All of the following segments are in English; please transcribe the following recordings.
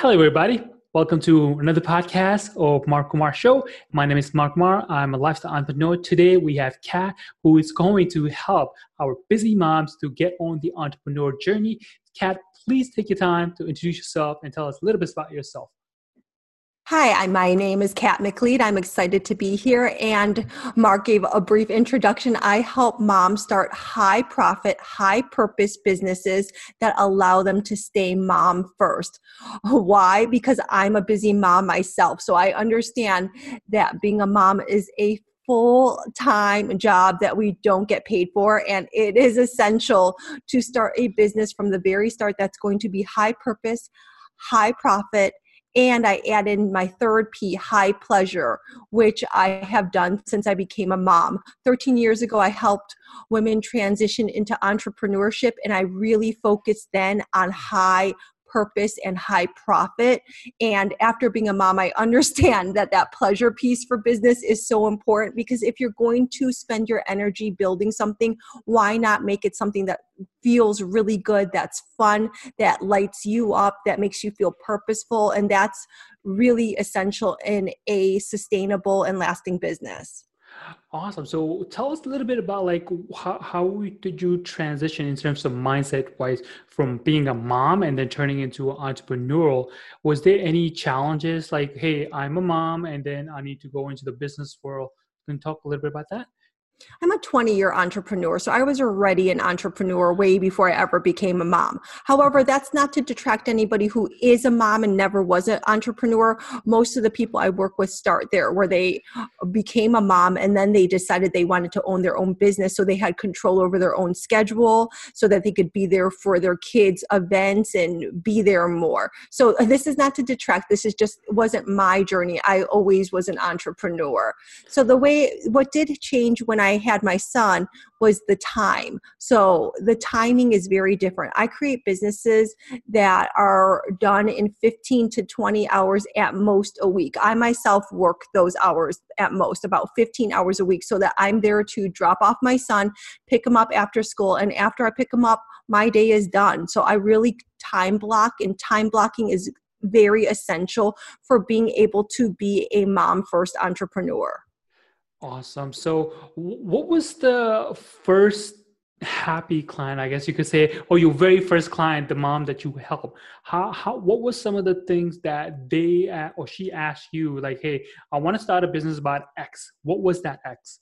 Hello, everybody. Welcome to another podcast of Mark Kumar Show. My name is Mark Kumar. I'm a lifestyle entrepreneur. Today we have Kat, who is going to help our busy moms to get on the entrepreneur journey. Kat, please take your time to introduce yourself and tell us a little bit about yourself. Hi, my name is Kat McLeod. I'm excited to be here. And Mark gave a brief introduction. I help moms start high profit, high purpose businesses that allow them to stay mom first. Why? Because I'm a busy mom myself. So I understand that being a mom is a full time job that we don't get paid for. And it is essential to start a business from the very start that's going to be high purpose, high profit and I added my third P, high pleasure, which I have done since I became a mom. 13 years ago, I helped women transition into entrepreneurship, and I really focused then on high purpose and high profit. And after being a mom, I understand that that pleasure piece for business is so important because if you're going to spend your energy building something, why not make it something that feels really good, that's fun, that lights you up, that makes you feel purposeful? And that's really essential in a sustainable and lasting business. Awesome. So tell us a little bit about like how, how did you transition in terms of mindset wise from being a mom and then turning into an entrepreneurial? Was there any challenges like, hey, I'm a mom and then I need to go into the business world? Can you talk a little bit about that? I'm a 20 year entrepreneur, so I was already an entrepreneur way before I ever became a mom. However, that's not to detract anybody who is a mom and never was an entrepreneur. Most of the people I work with start there, where they became a mom and then they decided they wanted to own their own business, so they had control over their own schedule so that they could be there for their kids' events and be there more. So, uh, this is not to detract, this is just wasn't my journey. I always was an entrepreneur. So, the way what did change when I I had my son was the time. So the timing is very different. I create businesses that are done in 15 to 20 hours at most a week. I myself work those hours at most, about 15 hours a week, so that I'm there to drop off my son, pick him up after school, and after I pick him up, my day is done. So I really time block, and time blocking is very essential for being able to be a mom first entrepreneur. Awesome. So, what was the first happy client, I guess you could say, or your very first client, the mom that you helped? How, how, what was some of the things that they or she asked you, like, hey, I want to start a business about X. What was that X?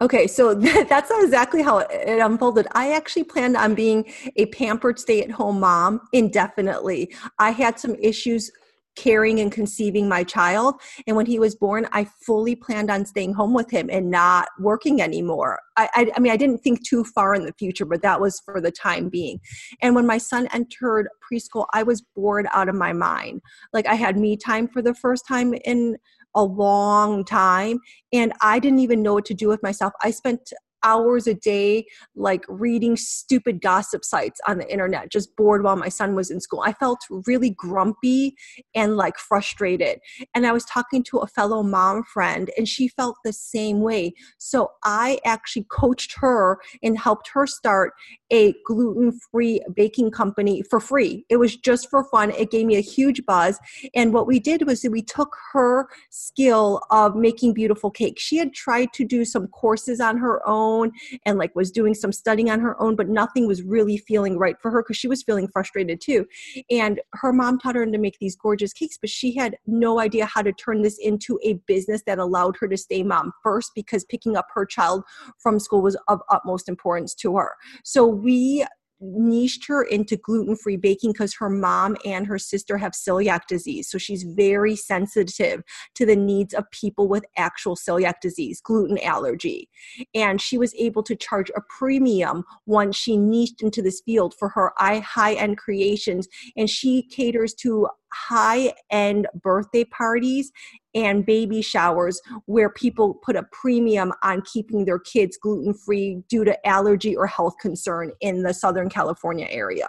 Okay, so that's not exactly how it unfolded. I actually planned on being a pampered stay at home mom indefinitely. I had some issues carrying and conceiving my child. And when he was born, I fully planned on staying home with him and not working anymore. I, I, I, mean, I didn't think too far in the future, but that was for the time being. And when my son entered preschool, I was bored out of my mind. Like I had me time for the first time in a long time and I didn't even know what to do with myself. I spent hours a day like reading stupid gossip sites on the internet just bored while my son was in school. I felt really grumpy and like frustrated. And i was talking to a fellow mom friend and she felt the same way. So i actually coached her and helped her start a gluten-free baking company for free. It was just for fun. It gave me a huge buzz. And what we did was we took her skill of making beautiful cakes she had tried to do some courses on her own own and like was doing some studying on her own, but nothing was really feeling right for her because she was feeling frustrated too. And her mom taught her to make these gorgeous cakes, but she had no idea how to turn this into a business that allowed her to stay mom first because picking up her child from school was of utmost importance to her. So we niched her into gluten free baking because her mom and her sister have celiac disease. So she's very sensitive to the needs of people with actual celiac disease, gluten allergy. And she was able to charge a premium once she niched into this field for her high end creations. And she caters to high end birthday parties and baby showers where people put a premium on keeping their kids gluten free due to allergy or health concern in the Southern California area.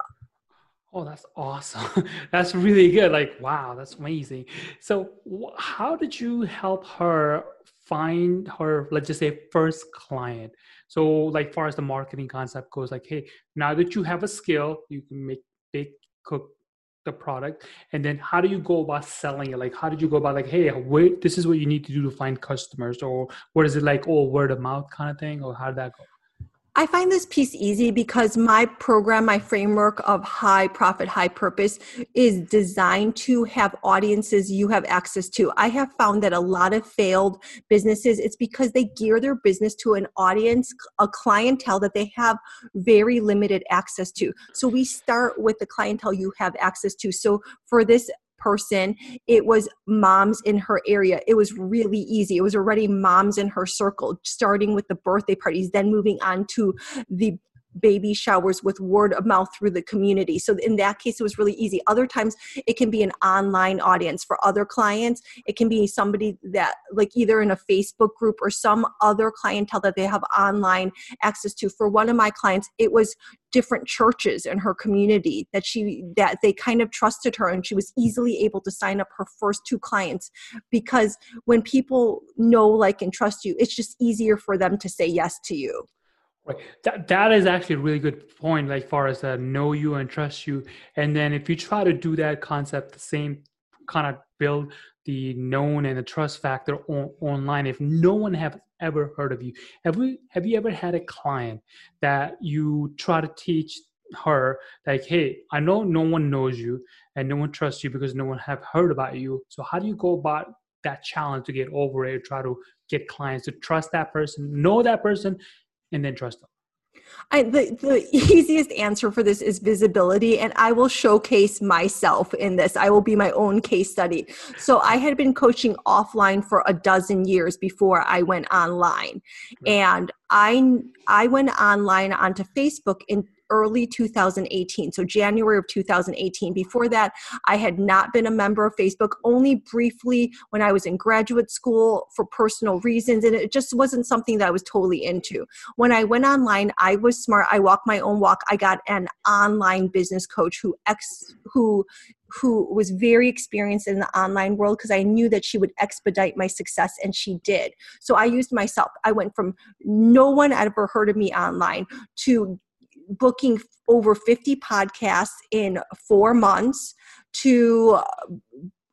Oh, that's awesome. that's really good. Like, wow, that's amazing. So, how did you help her find her, let's just say, first client? So, like, far as the marketing concept goes, like, hey, now that you have a skill, you can make big cook the product and then how do you go about selling it? Like how did you go about like hey wait this is what you need to do to find customers or what is it like oh word of mouth kind of thing or how did that go I find this piece easy because my program, my framework of high profit, high purpose is designed to have audiences you have access to. I have found that a lot of failed businesses, it's because they gear their business to an audience, a clientele that they have very limited access to. So we start with the clientele you have access to. So for this person. It was moms in her area. It was really easy. It was already moms in her circle, starting with the birthday parties, then moving on to the baby showers with word of mouth through the community. So in that case, it was really easy. Other times, it can be an online audience. For other clients, it can be somebody that, like, either in a Facebook group or some other clientele that they have online access to. For one of my clients, it was different churches in her community that she that they kind of trusted her and she was easily able to sign up her first two clients because when people know like and trust you it's just easier for them to say yes to you Right. That that is actually a really good point, like far as uh, know you and trust you. And then if you try to do that concept, the same kind of build the known and the trust factor on, online. If no one have ever heard of you, have we have you ever had a client that you try to teach her like, hey, I know no one knows you and no one trusts you because no one have heard about you. So how do you go about that challenge to get over it? Try to get clients to trust that person, know that person, and then trust them? I, the, the easiest answer for this is visibility, and I will showcase myself in this. I will be my own case study. So, I had been coaching offline for a dozen years before I went online, and I I went online onto Facebook in early 2018, so January of 2018. Before that, I had not been a member of Facebook, only briefly when I was in graduate school for personal reasons, and it just wasn't something that I was totally into. When I went online, I was smart. I walked my own walk. I got an online business coach who ex who who was very experienced in the online world because I knew that she would expedite my success, and she did. So I used myself. I went from no one ever heard of me online to booking over 50 podcasts in four months to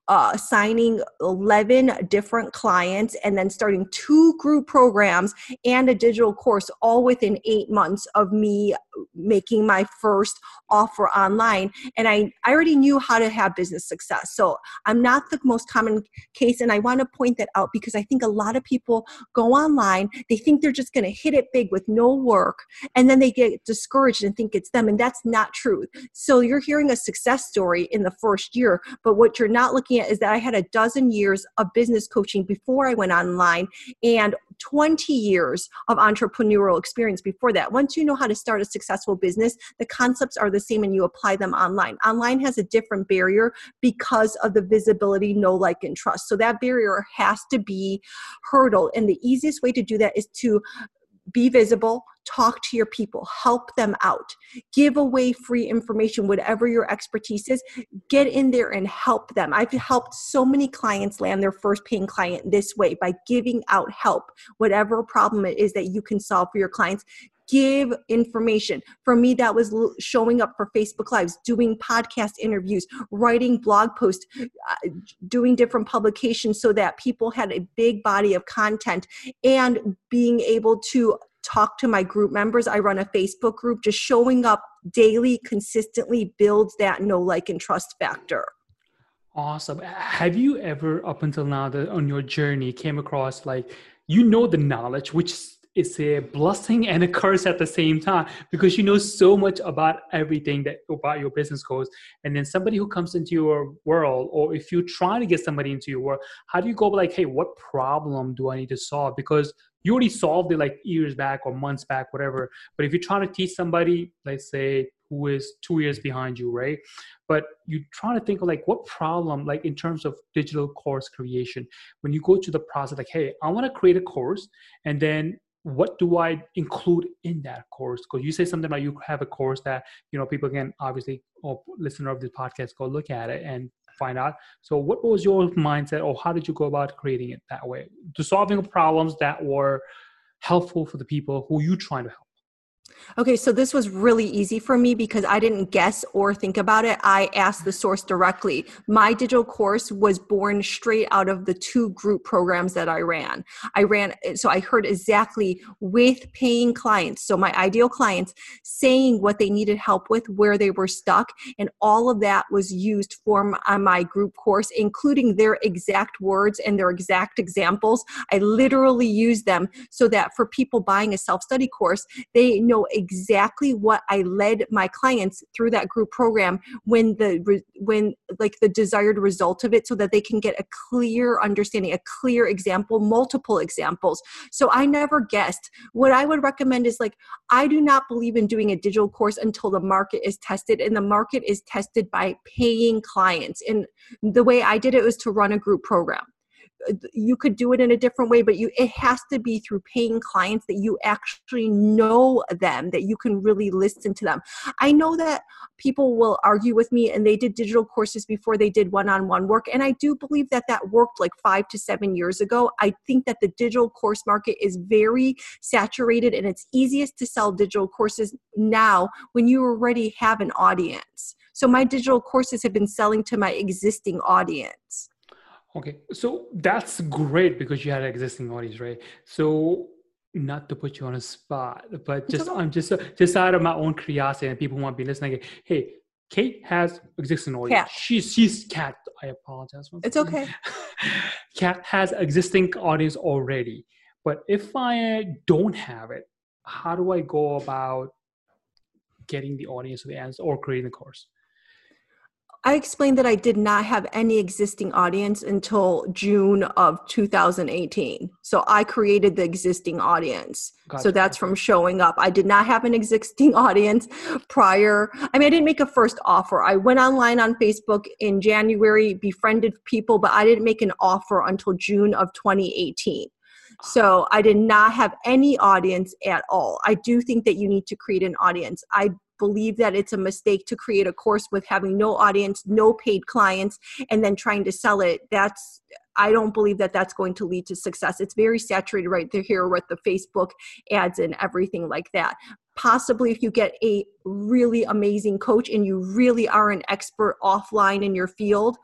uh, signing 11 different clients and then starting two group programs and a digital course all within eight months of me making my first offer online and I, I already knew how to have business success. So i'm not the most common case and i want to point that out because i think a lot of people go online they think they're just going to hit it big with no work and then they get discouraged and think it's them and that's not true. So you're hearing a success story in the first year but what you're not looking at is that i had a dozen years of business coaching before i went online and 20 years of entrepreneurial experience before that. Once you know how to start a successful business, the concepts are the same and you apply them online. Online has a different barrier because of the visibility, know, like, and trust. So that barrier has to be hurdled. And the easiest way to do that is to be visible, talk to your people, help them out, give away free information, whatever your expertise is, get in there and help them. I've helped so many clients land their first paying client this way by giving out help, whatever problem it is that you can solve for your clients. Give information. For me, that was showing up for Facebook Lives, doing podcast interviews, writing blog posts, uh, doing different publications so that people had a big body of content and being able to talk to my group members. I run a Facebook group. Just showing up daily, consistently builds that know, like, and trust factor. Awesome. Have you ever, up until now, on your journey, came across like you know the knowledge, which is a blessing and a curse at the same time because you know so much about everything that about your business goes and then somebody who comes into your world or if you're trying to get somebody into your world how do you go like hey what problem do i need to solve because you already solved it like years back or months back, whatever. But if you're trying to teach somebody, let's say, who is two years behind you, right? But you're trying to think of like what problem, like in terms of digital course creation, when you go to the process, like, hey, I want to create a course, and then what do I include in that course? Because you say something about you have a course that you know people can obviously or listener of this podcast go look at it and find out. So, what was your mindset, or how did you go about creating it that way to solving problems that were helpful for the people who you trying to help? Okay, so this was really easy for me because I didn't guess or think about it. I asked the source directly. My digital course was born straight out of the two group programs that I ran. I ran, so I heard exactly with paying clients, so my ideal clients, saying what they needed help with, where they were stuck, and all of that was used for my, uh, my group course, including their exact words and their exact examples. I literally used them so that for people buying a self study course, they know exactly what I led my clients through that group program when the when like the desired result of it so that they can get a clear understanding, a clear example, multiple examples. So I never guessed. What I would recommend is like I do not believe in doing a digital course until the market is tested and the market is tested by paying clients. And the way I did it was to run a group program you could do it in a different way but you it has to be through paying clients that you actually know them that you can really listen to them. I know that people will argue with me and they did digital courses before they did one-on-one work and i do believe that that worked like 5 to 7 years ago. I think that the digital course market is very saturated and it's easiest to sell digital courses now when you already have an audience. So my digital courses have been selling to my existing audience Okay, so that's great because you had an existing audience, right? So not to put you on a spot, but just I'm just uh, just out of my own curiosity and people want to be listening. Hey, Kate has existing audience. Kat. She's she's Kat. I apologize. It's okay. Kat has existing audience already, but if I don't have it, how do I go about getting the audience to the ends or creating the course? I explained that I did not have any existing audience until June of 2018. So I created the existing audience. Gotcha. So that's from showing up. I did not have an existing audience prior. I mean, I didn't make a first offer. I went online on Facebook in January, befriended people, but I didn't make an offer until June of 2018. So I did not have any audience at all. I do think that you need to create an audience. I believe that it's a mistake to create a course with having no audience, no paid clients, and then trying to sell it. That's I don't believe that that's going to lead to success. It's very saturated right there here with the Facebook ads and everything like that possibly if you get a really amazing coach and you really are an expert offline in your field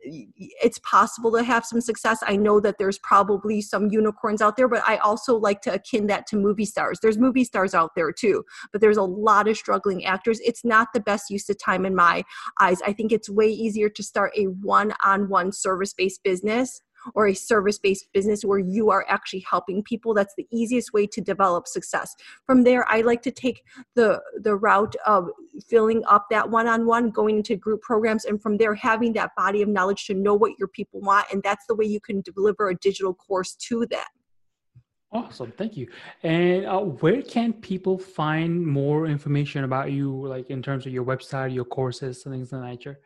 it's possible to have some success. I know that there's probably some unicorns out there but i also like to akin that to movie stars. There's movie stars out there too but there's a lot of struggling actors. It's not the best use of time in my eyes. I think it's way easier to start a one-on-one service-based business or a service based business where you are actually helping people that's the easiest way to develop success from there i like to take the the route of filling up that one-on-one going into group programs and from there having that body of knowledge to know what your people want and that's the way you can deliver a digital course to them Awesome, thank you. And uh, where can people find more information about you, like in terms of your website, your courses, things of that nature?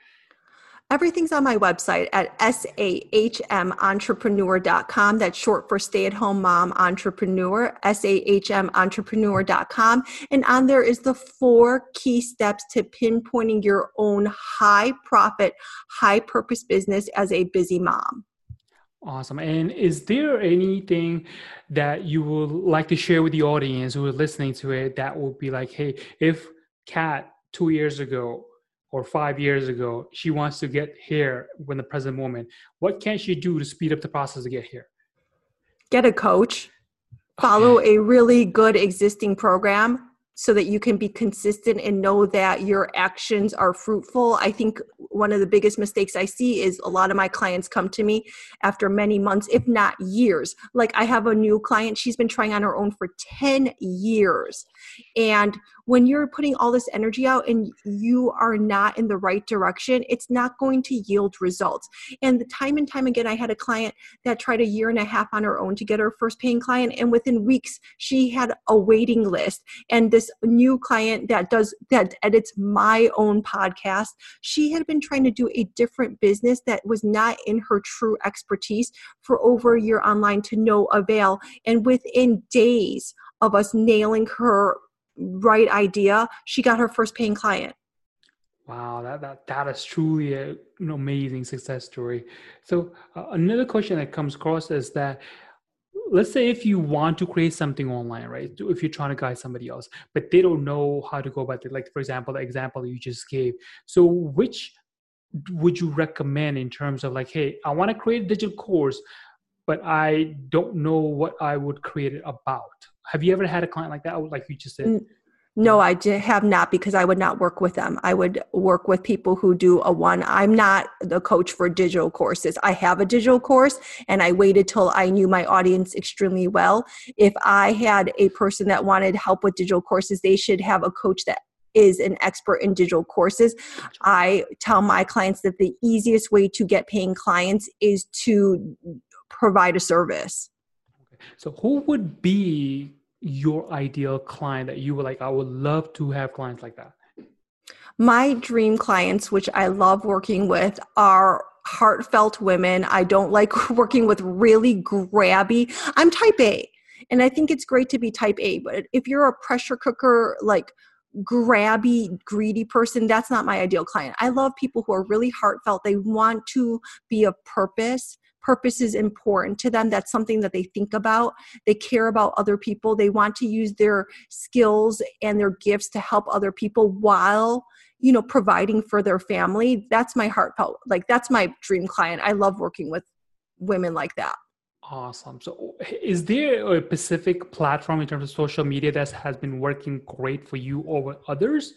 Everything's on my website at sahmentrepreneur.com. That's short for stay at home mom entrepreneur, sahmentrepreneur.com. And on there is the four key steps to pinpointing your own high profit, high purpose business as a busy mom. Awesome. And is there anything that you would like to share with the audience who are listening to it that would be like, hey, if Kat two years ago or five years ago, she wants to get here when the present moment. What can she do to speed up the process to get here? Get a coach, follow okay. a really good existing program so that you can be consistent and know that your actions are fruitful. I think one of the biggest mistakes I see is a lot of my clients come to me after many months, if not years. Like I have a new client, she's been trying on her own for 10 years. And when you're putting all this energy out and you are not in the right direction, it's not going to yield results. And the time and time again, I had a client that tried a year and a half on her own to get her first paying client. And within weeks, she had a waiting list. And this new client that does, that edits my own podcast, she had been trying to do a different business that was not in her true expertise for over a year online to no avail. And within days, of us nailing her right idea, she got her first paying client. Wow, that that, that is truly a, an amazing success story. So uh, another question that comes across is that let's say if you want to create something online right if you're trying to guide somebody else but they don't know how to go about it like for example the example you just gave so which would you recommend in terms of like hey i want to create a digital course but i don't know what i would create it about have you ever had a client like that like you just said no, I have not because I would not work with them. I would work with people who do a one. I'm not the coach for digital courses. I have a digital course and I waited till I knew my audience extremely well. If I had a person that wanted help with digital courses, they should have a coach that is an expert in digital courses. I tell my clients that the easiest way to get paying clients is to provide a service. So, who would be your ideal client that you were like, I would love to have clients like that? My dream clients, which I love working with, are heartfelt women. I don't like working with really grabby. I'm type A, and I think it's great to be type A, but if you're a pressure cooker, like grabby, greedy person, that's not my ideal client. I love people who are really heartfelt. They want to be of purpose purpose is important to them. That's something that they think about. They care about other people. They want to use their skills and their gifts to help other people while you know providing for their family. That's my heartfelt like that's my dream client. I love working with women like that. Awesome. So is there a specific platform in terms of social media that has been working great for you over others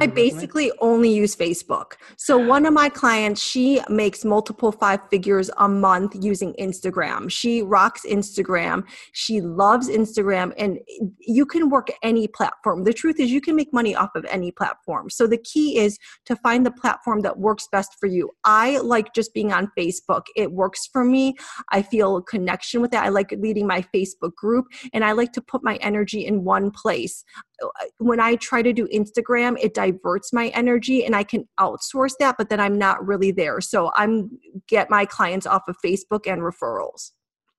I basically only use Facebook. So one of my clients, she makes multiple five figures a month using Instagram. She rocks Instagram. She loves Instagram and you can work any platform. The truth is you can make money off of any platform. So the key is to find the platform that works best for you. I like just being on Facebook. It works for me. I feel a connection with it. I like leading my Facebook group and I like to put my energy in one place when I try to do Instagram, it diverts my energy and I can outsource that, but then I'm not really there. So I'm get my clients off of Facebook and referrals.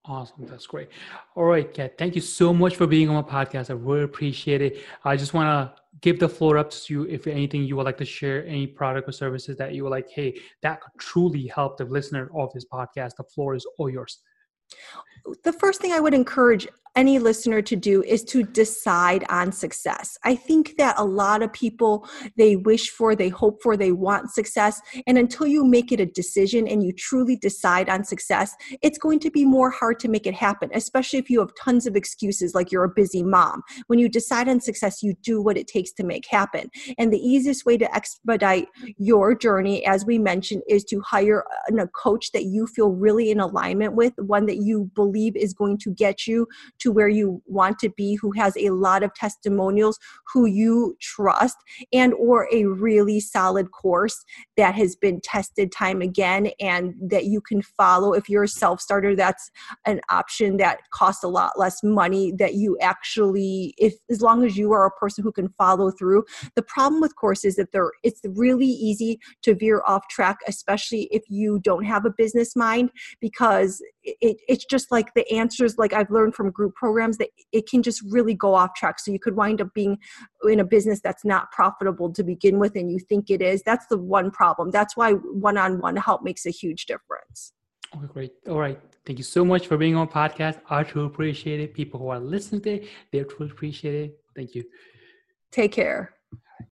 Awesome. That's great. All right, Kat, thank you so much for being on my podcast. I really appreciate it. I just want to give the floor up to you if anything you would like to share, any product or services that you would like, hey, that could truly help the listener of this podcast. The floor is all yours. The first thing I would encourage any listener to do is to decide on success. I think that a lot of people they wish for, they hope for, they want success, and until you make it a decision and you truly decide on success, it's going to be more hard to make it happen, especially if you have tons of excuses like you're a busy mom. When you decide on success, you do what it takes to make happen. And the easiest way to expedite your journey as we mentioned is to hire a coach that you feel really in alignment with, one that you believe is going to get you to where you want to be who has a lot of testimonials who you trust and or a really solid course that has been tested time again and that you can follow. If you're a self-starter that's an option that costs a lot less money that you actually if as long as you are a person who can follow through. The problem with courses that they're it's really easy to veer off track especially if you don't have a business mind because it, it's just like the answers like i've learned from group programs that it can just really go off track. So you could wind up being in a business that's not profitable to begin with and you think it is. That's the one problem. That's why one-on-one help makes a huge difference. Okay great. All right. Thank you so much for being on podcast. I truly appreciate it. People who are listening to it they truly appreciate it. Thank you. Take care